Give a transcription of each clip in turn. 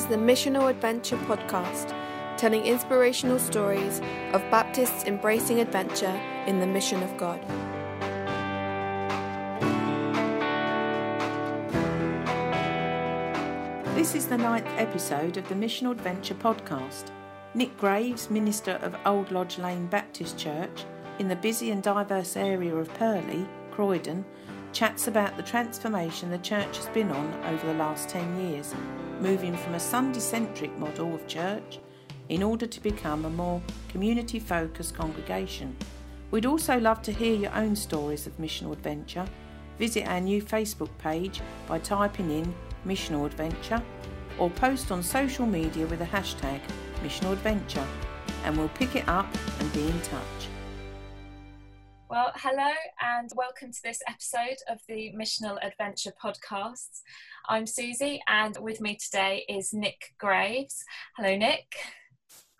is the Missional Adventure podcast, telling inspirational stories of Baptists embracing adventure in the mission of God. This is the ninth episode of the Missional Adventure podcast. Nick Graves, minister of Old Lodge Lane Baptist Church in the busy and diverse area of Purley, Croydon, chats about the transformation the church has been on over the last 10 years, moving from a Sunday centric model of church in order to become a more community focused congregation. We'd also love to hear your own stories of missional adventure. Visit our new Facebook page by typing in Missional Adventure or post on social media with the hashtag Missional Adventure and we'll pick it up and be in touch. Well, hello and welcome to this episode of the Missional Adventure Podcasts. I'm Susie and with me today is Nick Graves. Hello, Nick.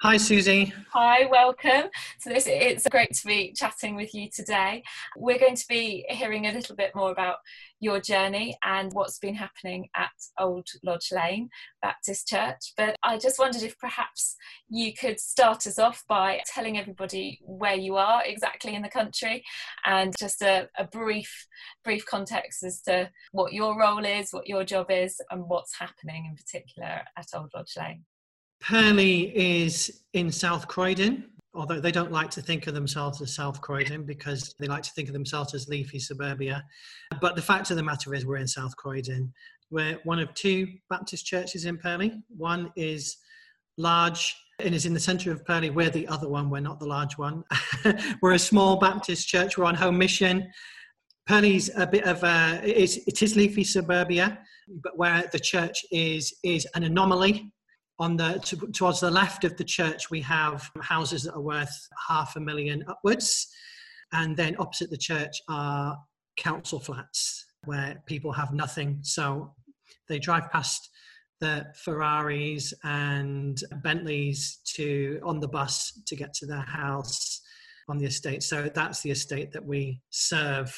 Hi, Susie. Hi, welcome. So this it's great to be chatting with you today. We're going to be hearing a little bit more about your journey and what's been happening at Old Lodge Lane Baptist Church. But I just wondered if perhaps you could start us off by telling everybody where you are exactly in the country and just a, a brief brief context as to what your role is, what your job is, and what's happening in particular at Old Lodge Lane. Purley is in South Croydon, although they don't like to think of themselves as South Croydon because they like to think of themselves as leafy suburbia. But the fact of the matter is, we're in South Croydon. We're one of two Baptist churches in Purley. One is large and is in the centre of Purley. We're the other one, we're not the large one. we're a small Baptist church, we're on home mission. Purley's a bit of a, it is, it is leafy suburbia, but where the church is, is an anomaly on the to, towards the left of the church we have houses that are worth half a million upwards. And then opposite the church are council flats where people have nothing. So they drive past the ferraris and bentleys to on the bus to get to their house on the estate. So that's the estate that we serve.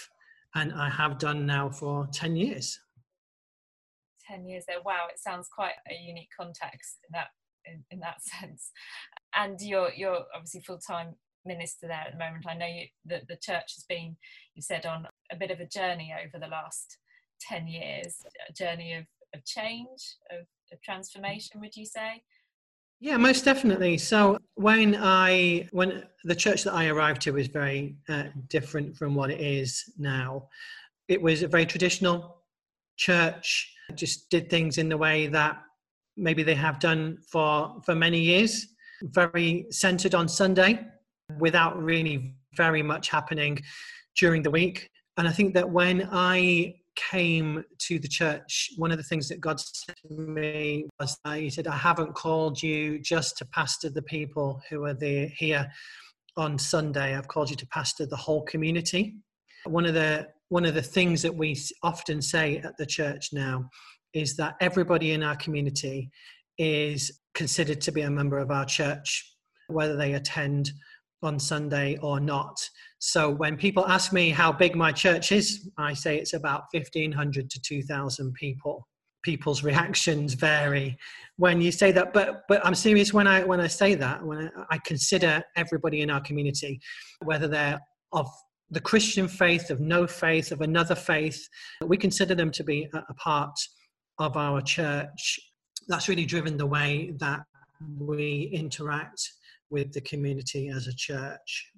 And i have done now for 10 years 10 years there wow it sounds quite a unique context in that in, in that sense and you're you're obviously full-time minister there at the moment i know you, that the church has been you said on a bit of a journey over the last 10 years a journey of, of change of, of transformation would you say yeah, most definitely. So when I when the church that I arrived to was very uh, different from what it is now. It was a very traditional church just did things in the way that maybe they have done for for many years. Very centered on sunday without really very much happening during the week. And i think that when i came to the church one of the things that god said to me was that he said i haven't called you just to pastor the people who are there here on sunday. I've called you to pastor the whole community one of the one of the things that we often say at the church now is that everybody in our community is considered to be a member of our church, whether they attend on Sunday or not. So when people ask me how big my church is, I say it's about 1,500 to 2,000 people. People's reactions vary when you say that, but but I'm serious when I when I say that. When I, I consider everybody in our community, whether they're of the Christian faith, of no faith, of another faith, we consider them to be a, part of our church. That's really driven the way that we interact with the community as a church.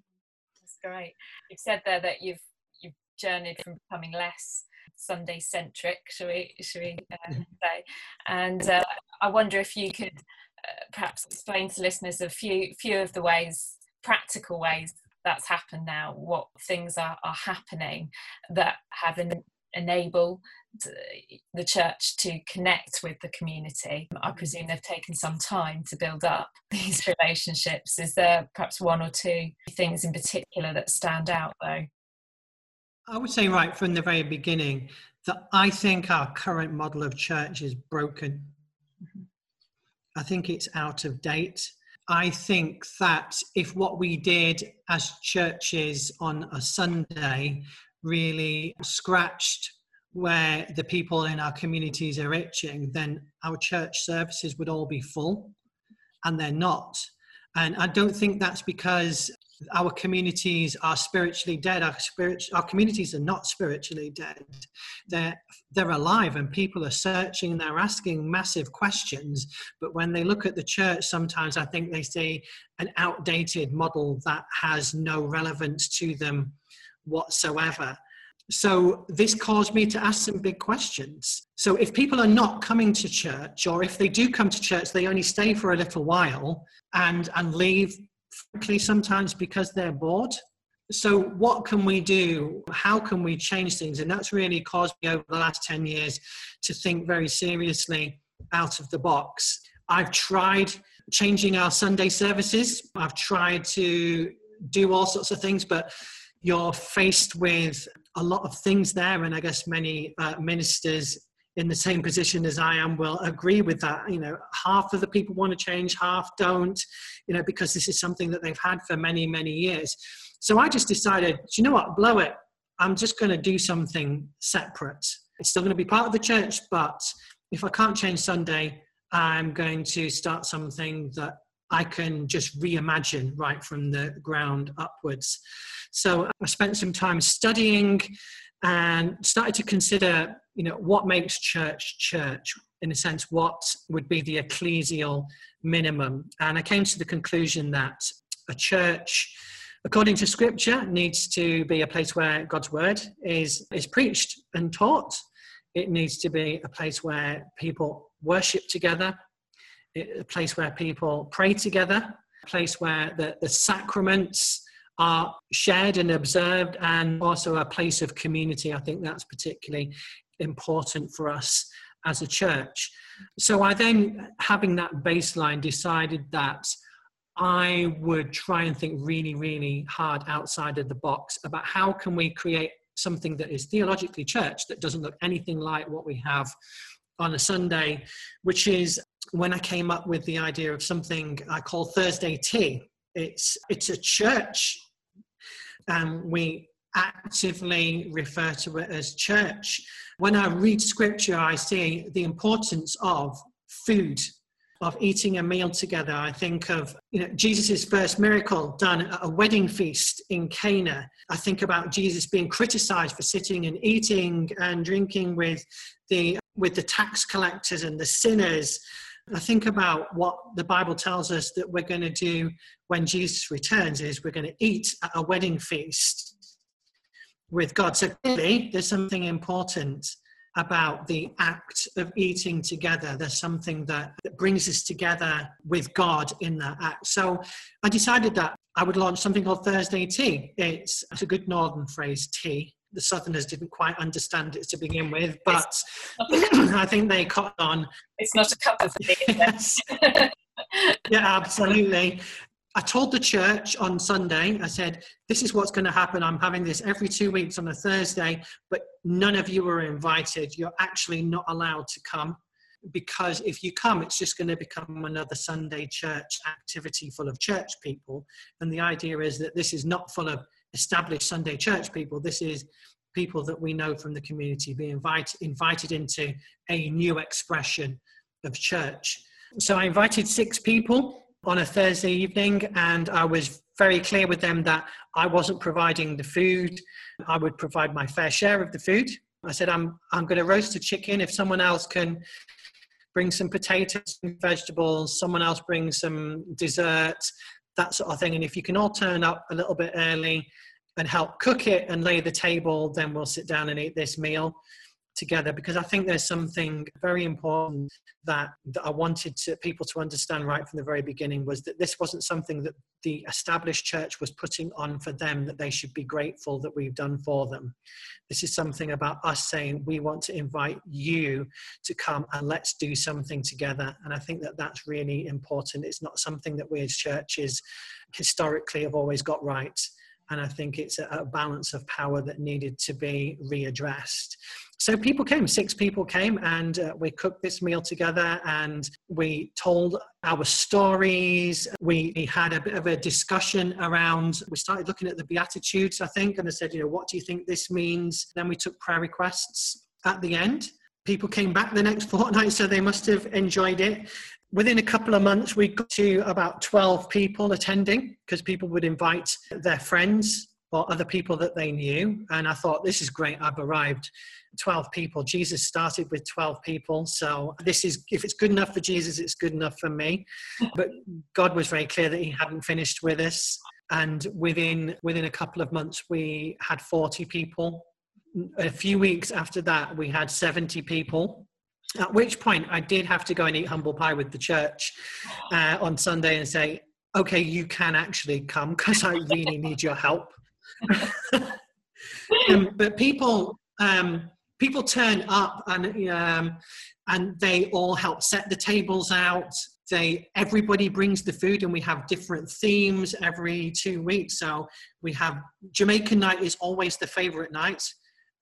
That's great. You've said there that you've you've journeyed from becoming less Sunday centric, shall we, shall we uh, say? And uh, I wonder if you could uh, perhaps explain to listeners a few few of the ways, practical ways that's happened now, what things are, are happening that have en- enable the church to connect with the community. I presume they've taken some time to build up these relationships. Is there perhaps one or two things in particular that stand out though? I would say right from the very beginning that I think our current model of church is broken. Mm-hmm. I think it's out of date. I think that if what we did as churches on a Sunday really scratched where the people in our communities are itching, then our church services would all be full, and they're not. And I don't think that's because our communities are spiritually dead. Our spirit, our communities are not spiritually dead. They're they're alive, and people are searching. They're asking massive questions. But when they look at the church, sometimes I think they see an outdated model that has no relevance to them whatsoever. So this caused me to ask some big questions. So if people are not coming to church, or if they do come to church, they only stay for a little while and and leave frankly sometimes because they're bored. So, what can we do? How can we change things? And that's really caused me over the last 10 years to think very seriously out of the box. I've tried changing our Sunday services, I've tried to do all sorts of things, but you're faced with a lot of things there. And I guess many uh, ministers in the same position as I am will agree with that. You know, half of the people want to change, half don't, you know, because this is something that they've had for many, many years. So I just decided, you know what, blow it. I'm just going to do something separate. It's still going to be part of the church, but if I can't change Sunday, I'm going to start something that I can just reimagine right from the ground upwards. So I spent some time studying and started to consider you know what makes church church? In a sense what would be the ecclesial minimum? And i came to the conclusion that a church according to scripture needs to be a place where god's word is is preached and taught. It needs to be a place where people worship together a place where people pray together a place where the, the sacraments are shared and observed and also a place of community. I think that's particularly important for us as a church. So I then, having that baseline, decided that I would try and think really, really hard outside of the box about how can we create something that is theologically church that doesn't look anything like what we have on a Sunday, which is when I came up with the idea of something I call Thursday tea. It's it's a church, and we actively refer to it as church. When I read scripture, I see the importance of food, of eating a meal together. I think of you know, Jesus' first miracle done at a wedding feast in Cana. I think about Jesus being criticized for sitting and eating and drinking with the, with the tax collectors and the sinners. I think about what the Bible tells us that we're going to do when Jesus returns is we're going to eat at a wedding feast with God. So clearly, there's something important about the act of eating together. There's something that, that brings us together with God in that act. So I decided that I would launch something called Thursday Tea. It's, it's a good northern phrase, tea. The Southerners didn't quite understand it to begin with, but I think they caught on. It's not a cup of tea. yes. yeah, absolutely. I told the church on Sunday, I said, This is what's going to happen. I'm having this every two weeks on a Thursday, but none of you are invited. You're actually not allowed to come because if you come, it's just going to become another Sunday church activity full of church people. And the idea is that this is not full of established Sunday church people. This is people that we know from the community being invited, invited into a new expression of church. So I invited six people on a Thursday evening, and I was very clear with them that I wasn't providing the food. I would provide my fair share of the food. I said, I'm, I'm going to roast a chicken. If someone else can bring some potatoes and vegetables, someone else brings some dessert, that sort of thing. And if you can all turn up a little bit early and help cook it and lay the table, then we'll sit down and eat this meal together because I think there's something very important that, that I wanted to, people to understand right from the very beginning was that this wasn't something that the established church was putting on for them that they should be grateful that we've done for them. This is something about us saying we want to invite you to come and let's do something together. And I think that that's really important. It's not something that we as churches historically have always got right and I think it's a, balance of power that needed to be readdressed. So people came, six people came, and uh, we cooked this meal together and we told our stories. We had a bit of a discussion around, we started looking at the Beatitudes, I think, and I said, you know, what do you think this means? Then we took prayer requests at the end. People came back the next fortnight, so they must have enjoyed it. Within a couple of months, we got to about 12 people attending because people would invite their friends or other people that they knew. And I thought, this is great. I've arrived 12 people. Jesus started with 12 people. So this is, if it's good enough for Jesus, it's good enough for me. But God was very clear that he hadn't finished with us. And within, within a couple of months, we had 40 people. A few weeks after that, we had 70 people. At which point, I did have to go and eat humble pie with the church uh, on Sunday and say, okay, you can actually come because I really need your help. um, but people, um, people turn up and um, and they all help set the tables out they everybody brings the food and we have different themes every two weeks so we have jamaican night is always the favorite night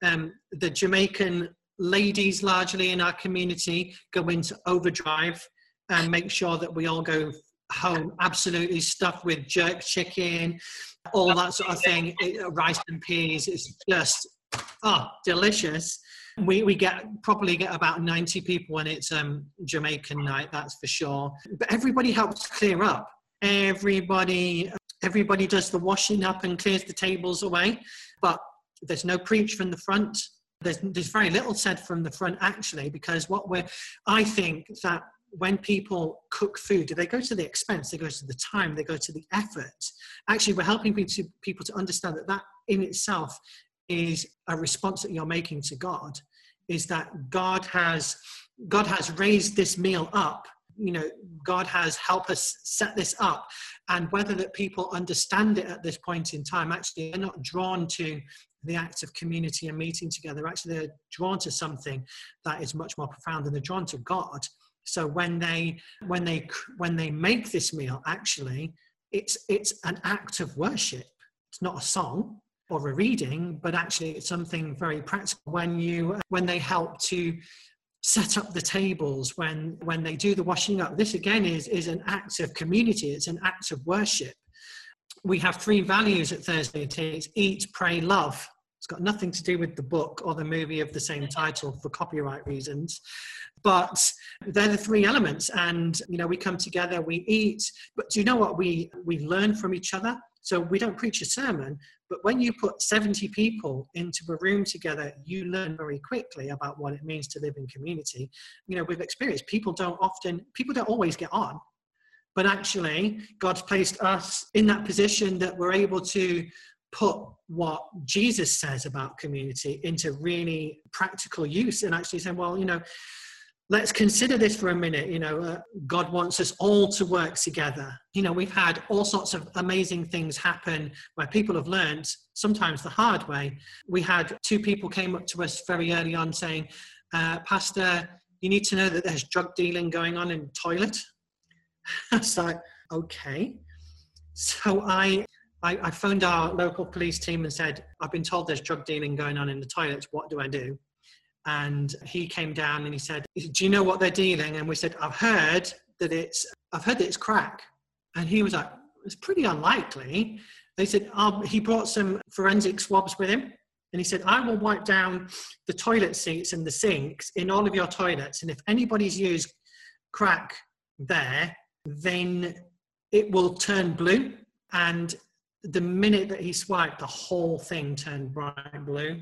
um, the jamaican ladies largely in our community go into overdrive and make sure that we all go home absolutely stuffed with jerk chicken all that sort of thing rice and peas it's just oh delicious we, we get probably get about 90 people when it's um, Jamaican night, that's for sure. But everybody helps clear up. Everybody everybody does the washing up and clears the tables away. But there's no preach from the front. There's, there's very little said from the front actually, because what we're I think that when people cook food, do they go to the expense? They go to the time. They go to the effort. Actually, we're helping people to, people to understand that that in itself is a response that you're making to God is that God has God has raised this meal up you know God has helped us set this up and whether that people understand it at this point in time actually they're not drawn to the act of community and meeting together actually they're drawn to something that is much more profound and they're drawn to God. So when they when they when they make this meal actually it's it's an act of worship. It's not a song or a reading, but actually it's something very practical. When you when they help to set up the tables when when they do the washing up this again is is an act of community. It's an act of worship we have three values at thursday it's eat pray love. It's got nothing to do with the book or the movie of the same title for copyright reasons but they're the three elements and you know we come together we eat. But do you know what? We we learn from each other. So we don't preach a sermon, but when you put 70 people into a room together, you learn very quickly about what it means to live in community. You know, we've experienced people don't often, people don't always get on, but actually, God's placed us in that position that we're able to put what Jesus says about community into really practical use and actually say, well, you know, let's consider this for a minute. You know, uh, God wants us all to work together. You know, we've had all sorts of amazing things happen where people have learned, sometimes the hard way. We had two people came up to us very early on saying, uh, Pastor, you need to know that there's drug dealing going on in toilet. Was like, okay. So I, I, I phoned our local police team and said, I've been told there's drug dealing going on in the toilets. What do I do? and he came down and he said, "Do you know what they're dealing?" And we said, "I've heard that it's I've heard that it's crack," and he was like, "It's pretty unlikely." They said um, he brought some forensic swabs with him, and he said, "I will wipe down the toilet seats and the sinks in all of your toilets, and if anybody's used crack there, then it will turn blue." And the minute that he swiped, the whole thing turned bright blue.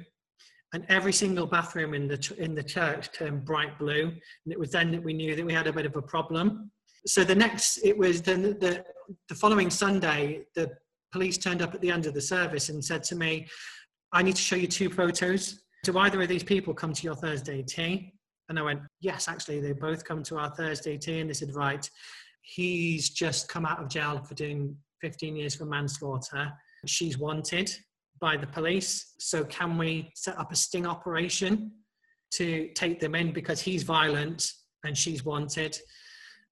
And every single bathroom in the in the church turned bright blue. And it was then that we knew that we had a bit of a problem. So the next it was then the, the, the following sunday the police turned up at the end of the service and said to me i need to show you two photos. Do either of these people come to your thursday tea? And i went yes actually they both come to our thursday tea and they said right he's just come out of jail for doing 15 years for manslaughter she's wanted by the police. So can we set up a sting operation to take them in because he's violent and she's wanted?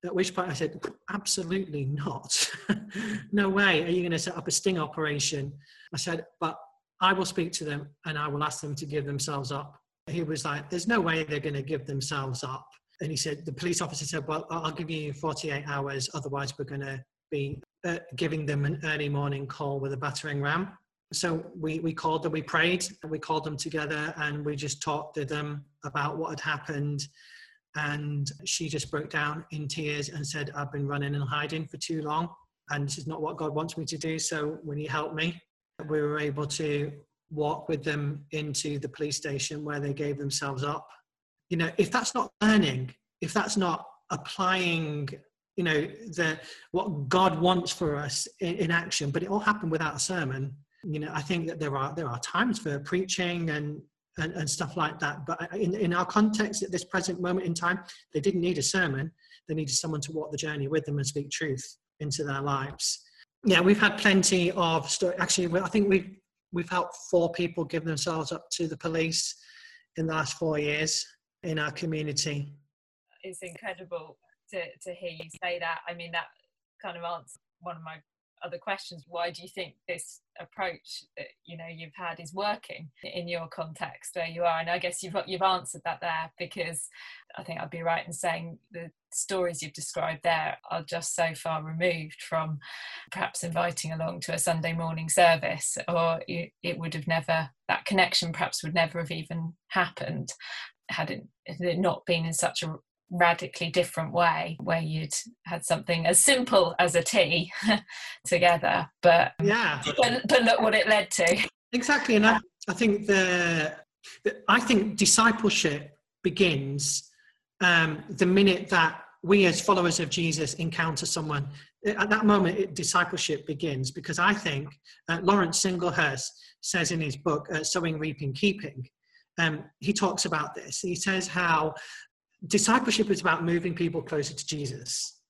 At which point I said, absolutely not. no way are you going to set up a sting operation. I said, but I will speak to them and I will ask them to give themselves up. He was like, there's no way they're going to give themselves up. And he said, the police officer said, well, I'll give you 48 hours. Otherwise, we're going to be uh, giving them an early morning call with a battering ram So we, we called them, we prayed, we called them together and we just talked to them about what had happened. And she just broke down in tears and said, I've been running and hiding for too long. And this is not what God wants me to do. So will you help me? We were able to walk with them into the police station where they gave themselves up. You know, if that's not learning, if that's not applying you know the what god wants for us in, in, action but it all happened without a sermon you know i think that there are there are times for preaching and and, and stuff like that. But in, in our context at this present moment in time they didn't need a sermon. They needed someone to walk the journey with them and speak truth into their lives. Yeah we've had plenty of story actually i think we've we've helped four people give themselves up to the police in the last four years in our community it's incredible to, to hear you say that. I mean, that kind of answers one of my other questions. Why do you think this approach that you know you've had is working in your context where you are? And I guess you've you've answered that there because I think I'd be right in saying the stories you've described there are just so far removed from perhaps inviting along to a Sunday morning service, or it, it would have never that connection perhaps would never have even happened had it, had it not been in such a radically different way where you'd had something as simple as a tea together but yeah. but, but, look what it led to. Exactly and I, I think the, the i think discipleship begins um, the minute that we as followers of jesus encounter someone. At that moment it, discipleship begins because i think uh, laurence singlehurst says in his book uh, sowing reaping keeping um, he talks about this. He says how discipleship is about moving people closer to Jesus,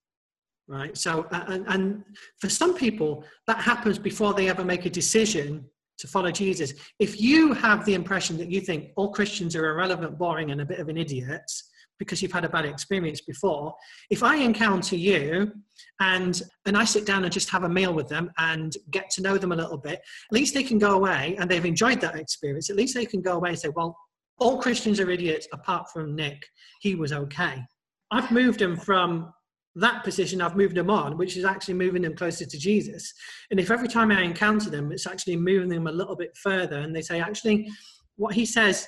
right? So, and, and for some people, that happens before they ever make a decision to follow Jesus. If you have the impression that you think all Christians are irrelevant, boring, and a bit of an idiot because you've had a bad experience before, if I encounter you and and I sit down and just have a meal with them and get to know them a little bit, at least they can go away and they've enjoyed that experience. At least they can go away and say, well, all Christians are idiots apart from Nick. He was okay. I've moved him from that position, I've moved them on, which is actually moving them closer to Jesus. And if every time I encounter them, it's actually moving them a little bit further, and they say, actually, what he says,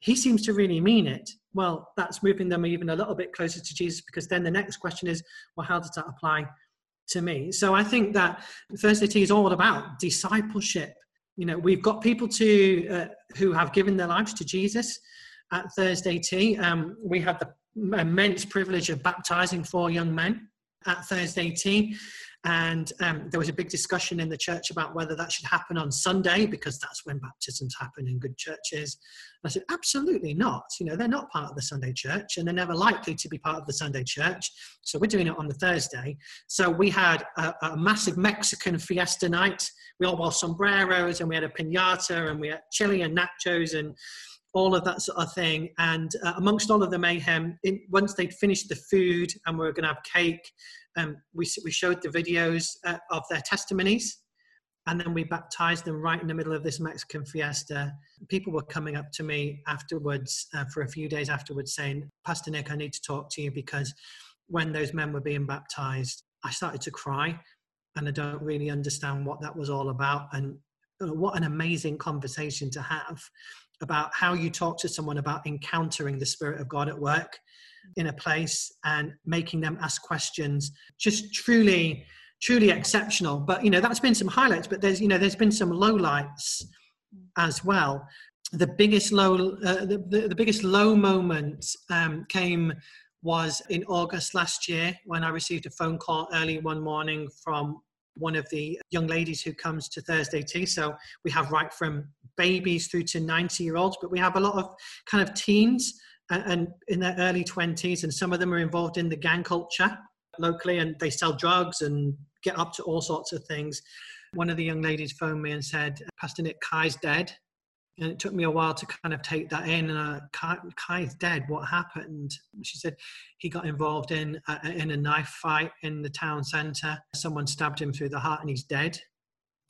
he seems to really mean it. Well, that's moving them even a little bit closer to Jesus because then the next question is, well, how does that apply to me? So I think that Thursday Tea is all about discipleship. You know we've got people to uh, who have given their lives to jesus at thursday tea. Um, we had the immense privilege of baptizing four young men at thursday tea and um, there was a big discussion in the church about whether that should happen on Sunday because that's when baptisms happen in good churches. I said, absolutely not. You know, they're not part of the Sunday church and they're never likely to be part of the Sunday church. So we're doing it on the Thursday. So we had a, a massive Mexican fiesta night. We all wore sombreros and we had a pinata and we had chili and nachos and all of that sort of thing. And uh, amongst all of the mayhem, in, once they'd finished the food and we were going to have cake, um, we, we showed the videos uh, of their testimonies and then we baptized them right in the middle of this Mexican fiesta. People were coming up to me afterwards, uh, for a few days afterwards, saying, Pastor Nick, I need to talk to you because when those men were being baptized, I started to cry and I don't really understand what that was all about. And uh, what an amazing conversation to have about how you talk to someone about encountering the Spirit of God at work in a place and making them ask questions just truly truly exceptional. But you know that's been some highlights but there's you know there's been some lowlights as well. The biggest low uh, the, the, the, biggest low moment um, came was in august last year when i received a phone call early one morning from one of the young ladies who comes to thursday tea so we have right from babies through to 90 year olds but we have a lot of kind of teens uh, and in their early 20s, and some of them are involved in the gang culture locally, and they sell drugs and get up to all sorts of things. One of the young ladies phoned me and said, Pastor Nick Kai's dead. And it took me a while to kind of take that in. And uh, Kai, Kai's dead. What happened? She said he got involved in a, in a knife fight in the town centre. Someone stabbed him through the heart, and he's dead.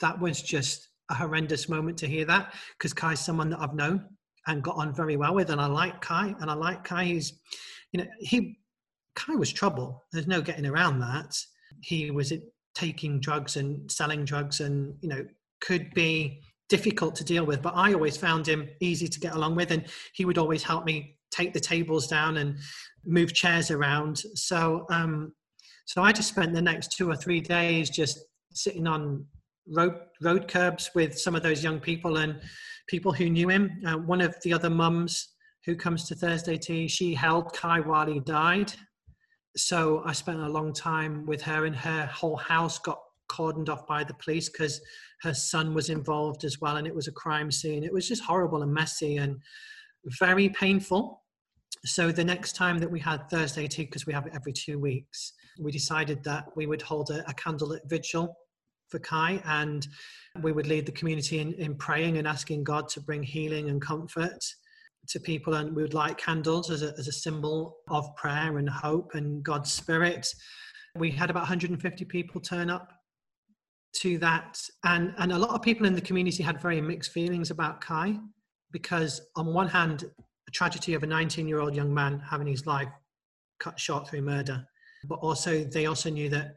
That was just a horrendous moment to hear that because Kai's someone that I've known and got on very well with. And I like Kai, and I like Kai. He's, you know, he Kai was trouble. There's no getting around that. He was taking drugs and selling drugs, and you know, could be difficult to deal with, but I always found him easy to get along with, and he would always help me take the tables down and move chairs around. So, um, so I just spent the next two or three days just sitting on road road curbs with some of those young people and people who knew him. Uh, one of the other mums who comes to Thursday tea, she held Kai while he died. So I spent a long time with her, and her whole house got cordoned off by the police because her son was involved as well, and it was a crime scene. It was just horrible and messy and very painful. So the next time that we had Thursday tea, because we have it every two weeks, we decided that we would hold a, a candlelit vigil for Kai and we would lead the community in, in praying and asking God to bring healing and comfort to people. And we would light candles as a, as a symbol of prayer and hope and God's Spirit. We had about 150 people turn up to that. And, and a lot of people in the community had very mixed feelings about Kai because, on one hand, a tragedy of a 19 year old young man having his life cut short through murder, but also they also knew that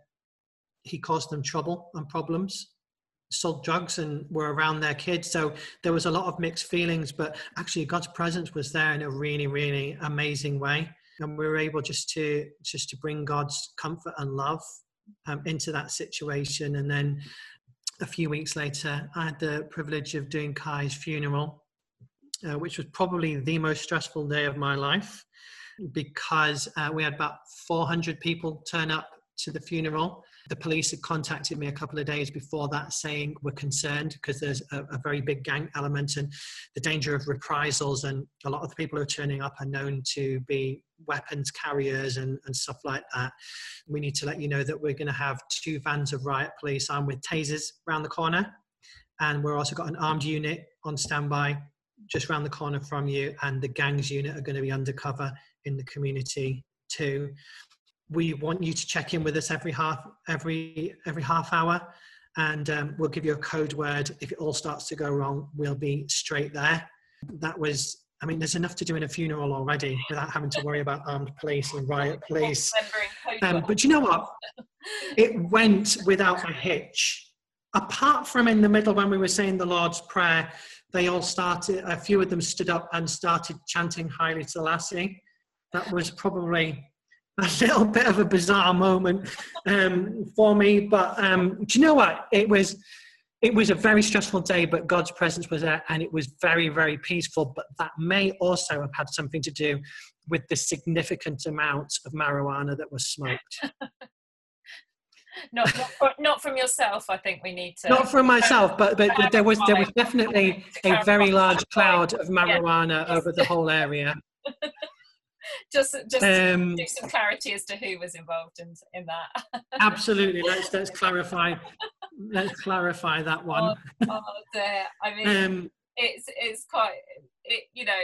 he caused them trouble and problems sold drugs and were around their kids so there was a lot of mixed feelings but actually god's presence was there in a really really amazing way and we were able just to just to bring god's comfort and love um, into that situation. And then a few weeks later, I had the privilege of doing Kai's funeral, uh, which was probably the most stressful day of my life because uh, we had about 400 people turn up to the funeral. The police had contacted me a couple of days before that saying we're concerned because there's a, a, very big gang element and the danger of reprisals. And a lot of the people who are turning up are known to be weapons carriers and, and stuff like that. We need to let you know that we're going to have two vans of riot police armed with tasers around the corner. And we're also got an armed unit on standby just around the corner from you. And the gangs unit are going to be undercover in the community too we want you to check in with us every half every every half hour and um, we'll give you a code word if it all starts to go wrong we'll be straight there that was i mean there's enough to do in a funeral already without having to worry about armed police and riot police um, but you know what it went without a hitch apart from in the middle when we were saying the lord's prayer they all started a few of them stood up and started chanting Haile Selassie that was probably a little bit of a bizarre moment um, for me. But um, do you know what? It was it was a very stressful day, but God's presence was there, and it was very very peaceful. But that may also have had something to do with the significant amount of marijuana that was smoked. not not, not, from yourself. I think we need to. Not from myself, but but, but there was there was definitely a very large cloud of marijuana yeah. over the whole area. just just um, do some clarity as to who was involved in in that. absolutely. Let's let's clarify. let's clarify that one. Oh, oh dear. I mean, um, it's it's quite it, you know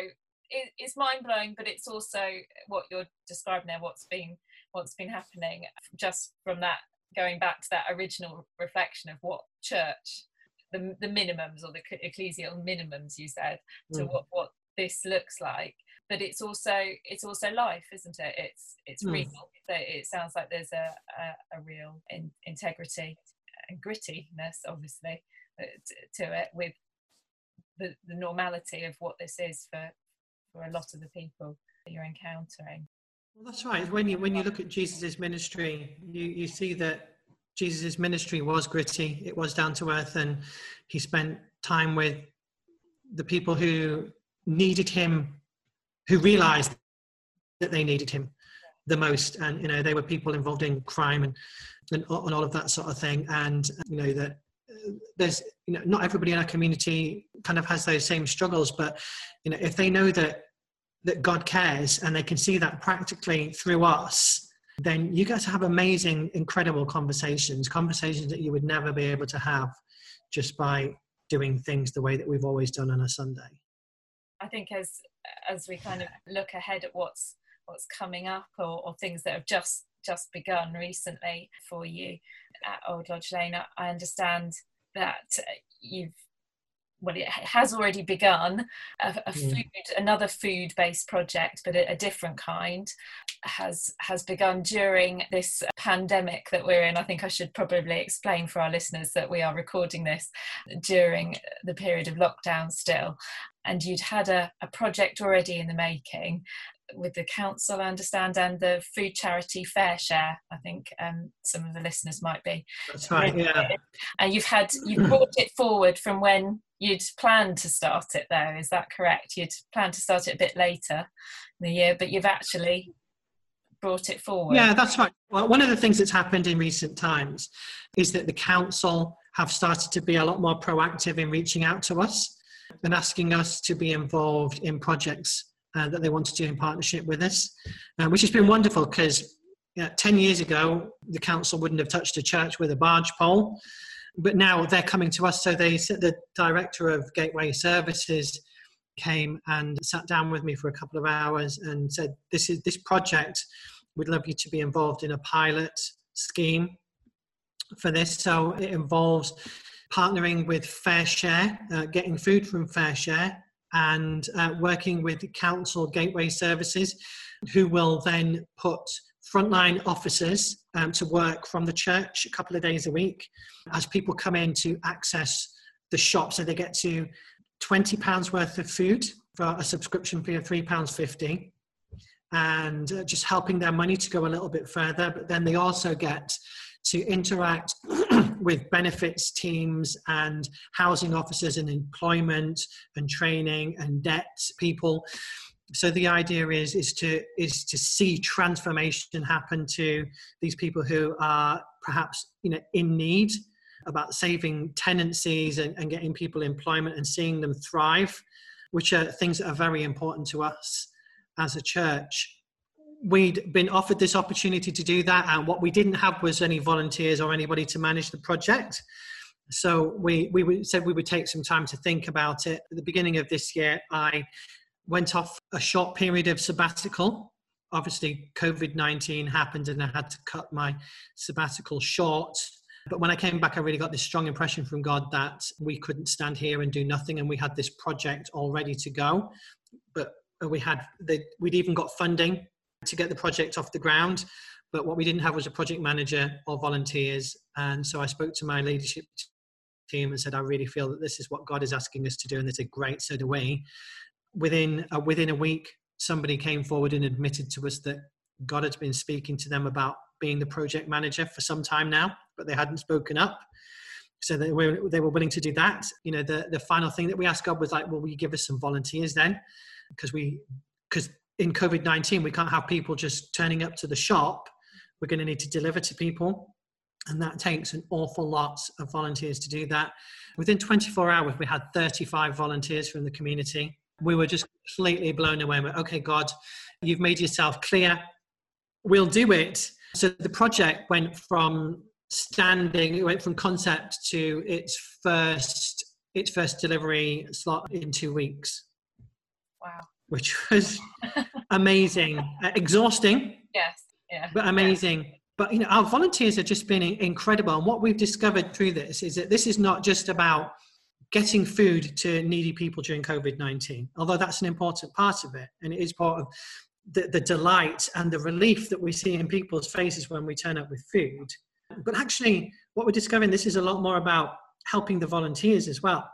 it, it's mind blowing, but it's also what you're describing there. What's been what's been happening just from that going back to that original reflection of what church the, the minimums or the ecclesial minimums you said to mm. what, what this looks like but it's also it's also life isn't it? It's it's mm. real it sounds like there's a, a, a real in, integrity and grittiness obviously uh, to it with the, the normality of what this is for for a lot of the people that you're encountering. Well that's right. When you when you look at jesus's ministry you you see that jesus's ministry was gritty it was down to earth and he spent time with the people who needed him who realized that they needed him the most. And you know they were people involved in crime and and, and all of that sort of thing. And you know that there's you know not everybody in our community kind of has those same struggles. But you know if they know that that god cares and they can see that practically through us then you get to have amazing incredible conversations conversations that you would never be able to have just by doing things the way that we've always done on a sunday i think as as we kind of look ahead at what's what's coming up or, or things that have just just begun recently for you at Old Lodge Lane. I understand that you've well, it has already begun a, a Mm. food, another food-based project, but a, a different kind, has has begun during this pandemic that we're in. I think I should probably explain for our listeners that we are recording this during the period of lockdown still, and you'd had a, a project already in the making with the council, I understand, and the food charity FareShare. I think um, some of the listeners might be That's right. Yeah. and you've had you've brought it forward from when you'd planned to start it though is that correct you'd planned to start it a bit later in the year but you've actually brought it forward Yeah, that's right. Well, one of the things that's happened in recent times is that the council have started to be a lot more proactive in reaching out to us and asking us to be involved in projects uh, that they want to do in partnership with us, uh, which has been wonderful because yeah, 10 years ago, the council wouldn't have touched a church with a barge pole. But now they're coming to us. So they the director of Gateway Services came and sat down with me for a couple of hours and said, "This is this project. We'd love you to be involved in a pilot scheme for this. So it involves partnering with FareShare, uh, getting food from FareShare, and uh, working with council gateway services, who will then put frontline officers um, to work from the church a couple of days a week as people come in to access the shop. So they get to 20 pounds worth of food for a subscription fee of £3.50 and uh, just helping their money to go a little bit further. But then they also get to interact with benefits teams and housing officers and employment and training and debt people. So the idea is is to is to see transformation happen to these people who are perhaps you know in need about saving tenancies and, and getting people employment and seeing them thrive, which are things that are very important to us as a church we'd been offered this opportunity to do that and what we didn't have was any volunteers or anybody to manage the project. So we we said we would take some time to think about it. At the beginning of this year i went off a short period of sabbatical. Obviously covid-19 happened and i had to cut my sabbatical short. But when i came back i really got this strong impression from god that we couldn't stand here and do nothing and we had this project all ready to go. But we had the, we'd even got funding to get the project off the ground. But what we didn't have was a project manager or volunteers. And so I spoke to my leadership team and said, I really feel that this is what God is asking us to do. And they said, great, so do we. Within a, within a week, somebody came forward and admitted to us that God had been speaking to them about being the project manager for some time now, but they hadn't spoken up. So they were, they were willing to do that. You know, the, the final thing that we asked God was like, well, will you give us some volunteers then? Because we, because in COVID 19, we can't have people just turning up to the shop. We're going to need to deliver to people. And that takes an awful lot of volunteers to do that. Within 24 hours, we had 35 volunteers from the community. We were just completely blown away. We're, okay, God, you've made yourself clear. We'll do it. So the project went from standing, it went from concept to its first its first delivery slot in two weeks. Wow which was amazing, uh, exhausting. Yes, yeah, but amazing. Yeah. But you know, our volunteers have just been incredible. And what we've discovered through this is that this is not just about getting food to needy people during COVID nineteen, although that's an important part of it, and it is part of the, the delight and the relief that we see in people's faces when we turn up with food. But actually, what we're discovering this is a lot more about helping the volunteers as well.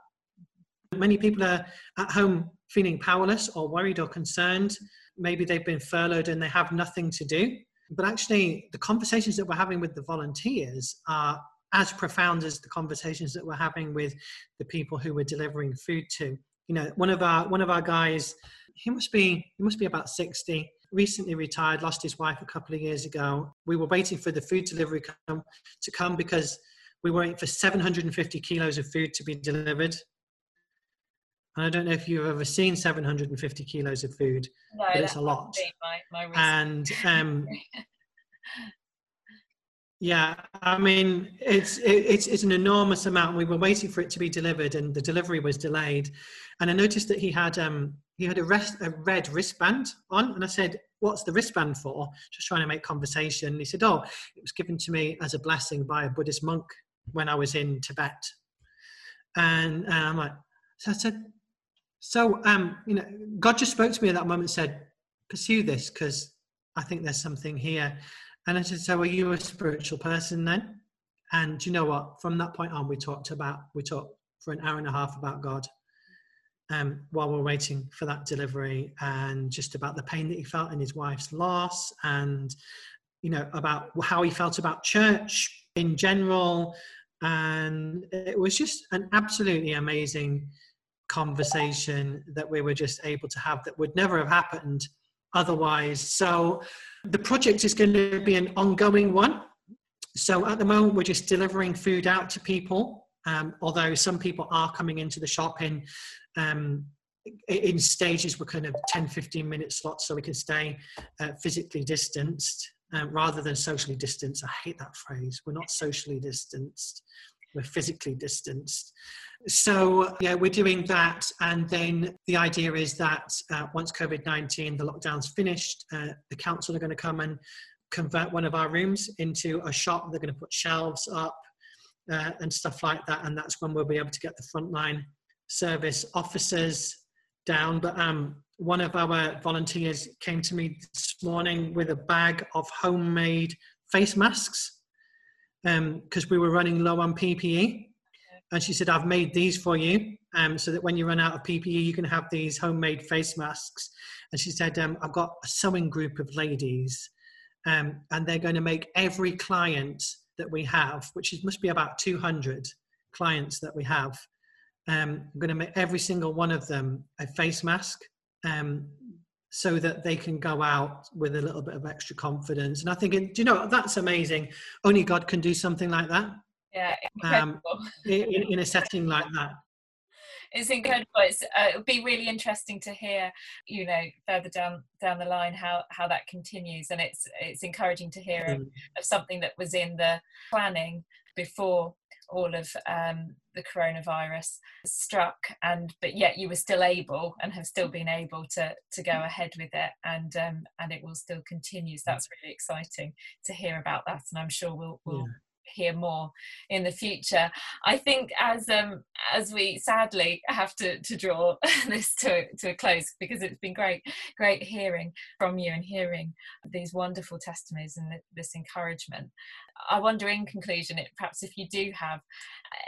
Many people are at home feeling powerless or worried or concerned. Maybe they've been furloughed and they have nothing to do. But actually, the conversations that we're having with the volunteers are as profound as the conversations that we're having with the people who we're delivering food to. You know, one of our one of our guys, he must be he must be about 60, recently retired, lost his wife a couple of years ago. We were waiting for the food delivery come, to come because we were waiting for 750 kilos of food to be delivered and I don't know if you've ever seen 750 kilos of food, no, but it's a lot. My, my and um, yeah, I mean, it's it, it's it's an enormous amount. We were waiting for it to be delivered, and the delivery was delayed. And I noticed that he had um, he had a, rest, a red wristband on, and I said, "What's the wristband for?" Just trying to make conversation. And he said, "Oh, it was given to me as a blessing by a Buddhist monk when I was in Tibet." And, and I'm like, So I said, so um, you know, God just spoke to me at that moment and said, pursue this because I think there's something here. And I said, so are you a spiritual person then? And you know what? From that point on, we talked about we talked for an hour and a half about God um, while we're waiting for that delivery, and just about the pain that he felt in his wife's loss, and you know about how he felt about church in general, and it was just an absolutely amazing conversation that we were just able to have that would never have happened otherwise. So the project is going to be an ongoing one. So at the moment, we're just delivering food out to people. Um, although some people are coming into the shop in um, in stages, we're kind of 10, 15 minute slots so we can stay uh, physically distanced uh, rather than socially distanced. I hate that phrase. We're not socially distanced, we're physically distanced. So, yeah, we're doing that. And then the idea is that uh, once COVID 19, the lockdown's finished, uh, the council are going to come and convert one of our rooms into a shop. They're going to put shelves up uh, and stuff like that. And that's when we'll be able to get the frontline service officers down. But um, one of our volunteers came to me this morning with a bag of homemade face masks because um, we were running low on PPE. And she said, I've made these for you um, so that when you run out of PPE, you can have these homemade face masks. And she said, um, I've got a sewing group of ladies, um, and they're going to make every client that we have, which is, must be about 200 clients that we have, um, I'm going to make every single one of them a face mask um, so that they can go out with a little bit of extra confidence. And I think, do you know, that's amazing. Only God can do something like that. Yeah, um, in, in a setting like that it's incredible. It's, uh, it'll be really interesting to hear, you know, further down down the line how how that continues, and it's it's encouraging to hear mm. of, of, something that was in the planning before all of um, the coronavirus struck and but yet you were still able and have still been able to to go ahead with it and um, and it will still continue. So that's really exciting to hear about that and i'm sure we'll, we'll yeah hear more in the future. I think as um as we sadly have to to draw this to to a close because it's been great great hearing from you and hearing these wonderful testimonies and this encouragement. I wonder in conclusion it, perhaps if you do have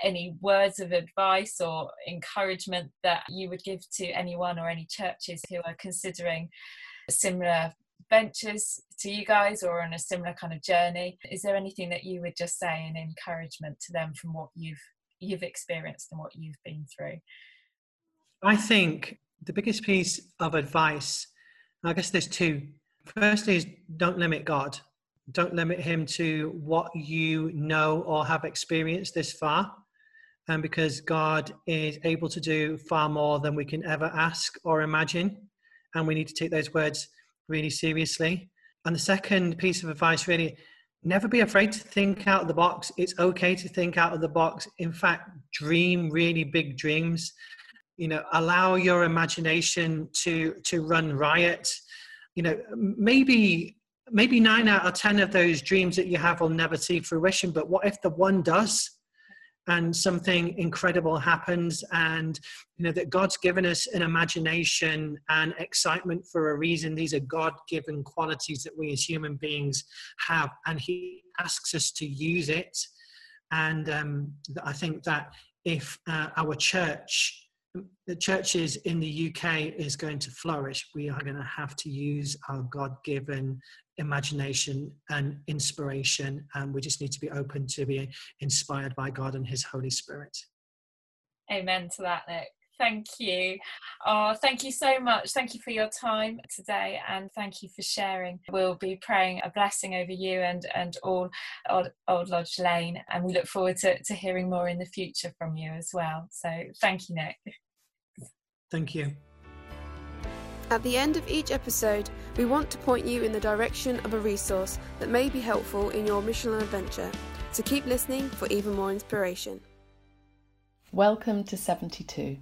any words of advice or encouragement that you would give to anyone or any churches who are considering similar ventures to you guys or on a similar kind of journey? Is there anything that you would just say in encouragement to them from what you've you've experienced and what you've been through? I think the biggest piece of advice i guess there's two. Firstly is don't limit god. Don't limit him to what you know or have experienced this far and because god is able to do far more than we can ever ask or imagine and we need to take those words really seriously. And the second piece of advice really never be afraid to think out of the box. It's okay to think out of the box. In fact, dream really big dreams. You know, allow your imagination to to run riot. You know, maybe maybe nine out of ten of those dreams that you have will never see fruition, but what if the one does? And something incredible happens and you know that god's given us an imagination and excitement for a reason. These are god-given qualities that we as human beings have and he asks us to use it. And um, i think that if uh, our church the churches in the UK is going to flourish, we are going to have to use our God given imagination and inspiration. And we just need to be open to be inspired by God and His Holy Spirit. Amen to that, Nick. Thank you. Oh, thank you so much. Thank you for your time today and thank you for sharing. We'll be praying a blessing over you and, and all Old, Old Lodge Lane. And we look forward to, to hearing more in the future from you as well. So thank you, Nick. Thank you. At the end of each episode, we want to point you in the direction of a resource that may be helpful in your mission and adventure. So keep listening for even more inspiration. Welcome to 72.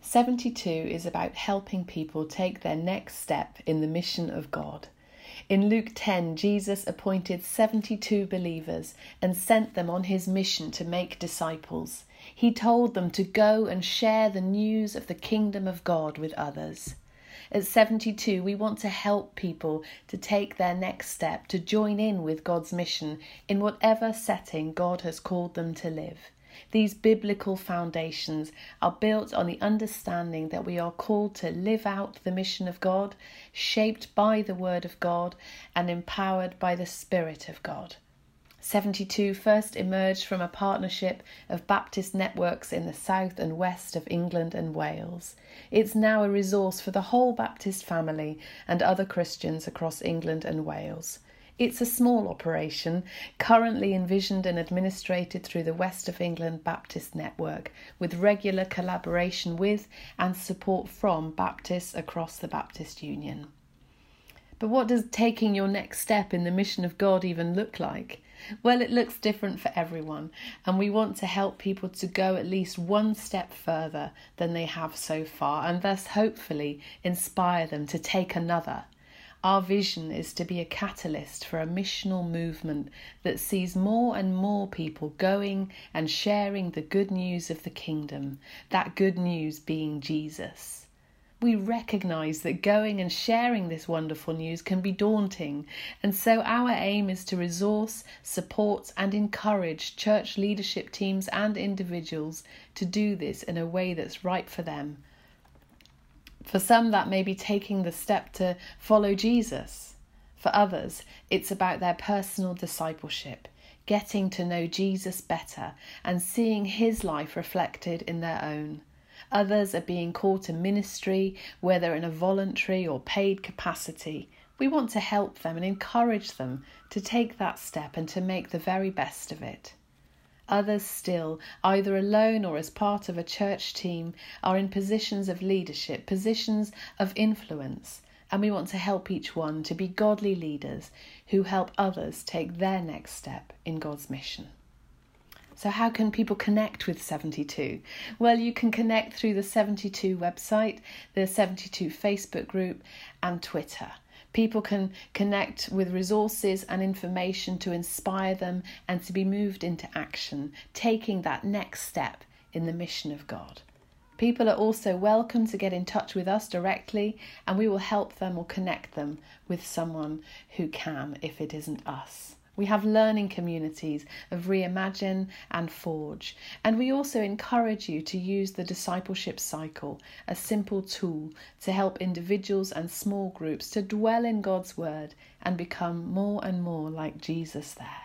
72 is about helping people take their next step in the mission of God. In Luke 10, Jesus appointed 72 believers and sent them on his mission to make disciples. He told them to go and share the news of the kingdom of God with others. At 72, we want to help people to take their next step, to join in with God's mission in whatever setting God has called them to live. These biblical foundations are built on the understanding that we are called to live out the mission of God, shaped by the Word of God and empowered by the Spirit of God. 72 first emerged from a partnership of Baptist networks in the south and west of England and Wales. It's now a resource for the whole Baptist family and other Christians across England and Wales. It's a small operation, currently envisioned and administrated through the West of England Baptist Network, with regular collaboration with and support from Baptists across the Baptist Union. But what does taking your next step in the mission of God even look like? Well, it looks different for everyone, and we want to help people to go at least one step further than they have so far, and thus hopefully inspire them to take another. Our vision is to be a catalyst for a missional movement that sees more and more people going and sharing the good news of the kingdom, that good news being Jesus we recognize that going and sharing this wonderful news can be daunting, and so our aim is to resource, support, and encourage church leadership teams and individuals to do this in a way that's right for them. For some, that may be taking the step to follow Jesus. For others, it's about their personal discipleship, getting to know Jesus better and seeing his life reflected in their own. Others are being called to ministry, whether in a voluntary or paid capacity. We want to help them and encourage them to take that step and to make the very best of it. Others still, either alone or as part of a church team, are in positions of leadership, positions of influence, and we want to help each one to be godly leaders who help others take their next step in God's mission. So, how can people connect with 72? Well, you can connect through the 72 website, the 72 Facebook group, and Twitter. People can connect with resources and information to inspire them and to be moved into action, taking that next step in the mission of God. People are also welcome to get in touch with us directly, and we will help them or connect them with someone who can if it isn't us. We have learning communities of Reimagine and Forge, and we also encourage you to use the discipleship cycle, a simple tool to help individuals and small groups to dwell in God's Word and become more and more like Jesus there.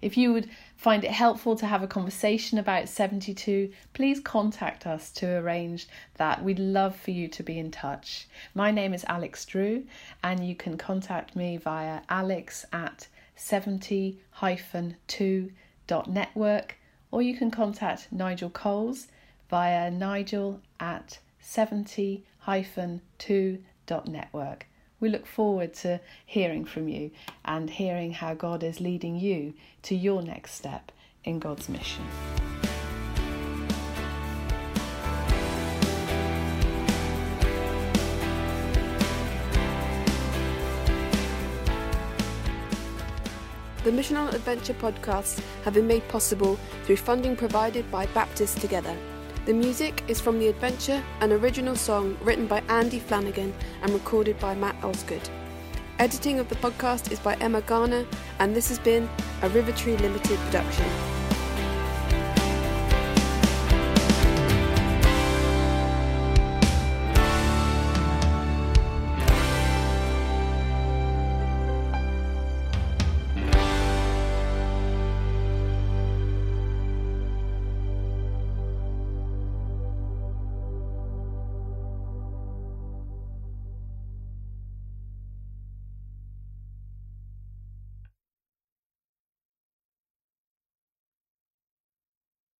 If you would find it helpful to have a conversation about 72, please contact us to arrange that. We'd love for you to be in touch. My name is Alex Drew, and you can contact me via alex at 70-2.network or you can contact Nigel Coles via nigel at 70-2.network. We look forward to hearing from you and hearing how God is leading you to your next step in God's mission. The Missional Adventure podcasts have been made possible through funding provided by Baptists Together. The music is from The Adventure, an original song written by Andy Flannagan and recorded by Matt Osgood. Editing of the podcast is by Emma Garner, and this has been a River Tree Limited production.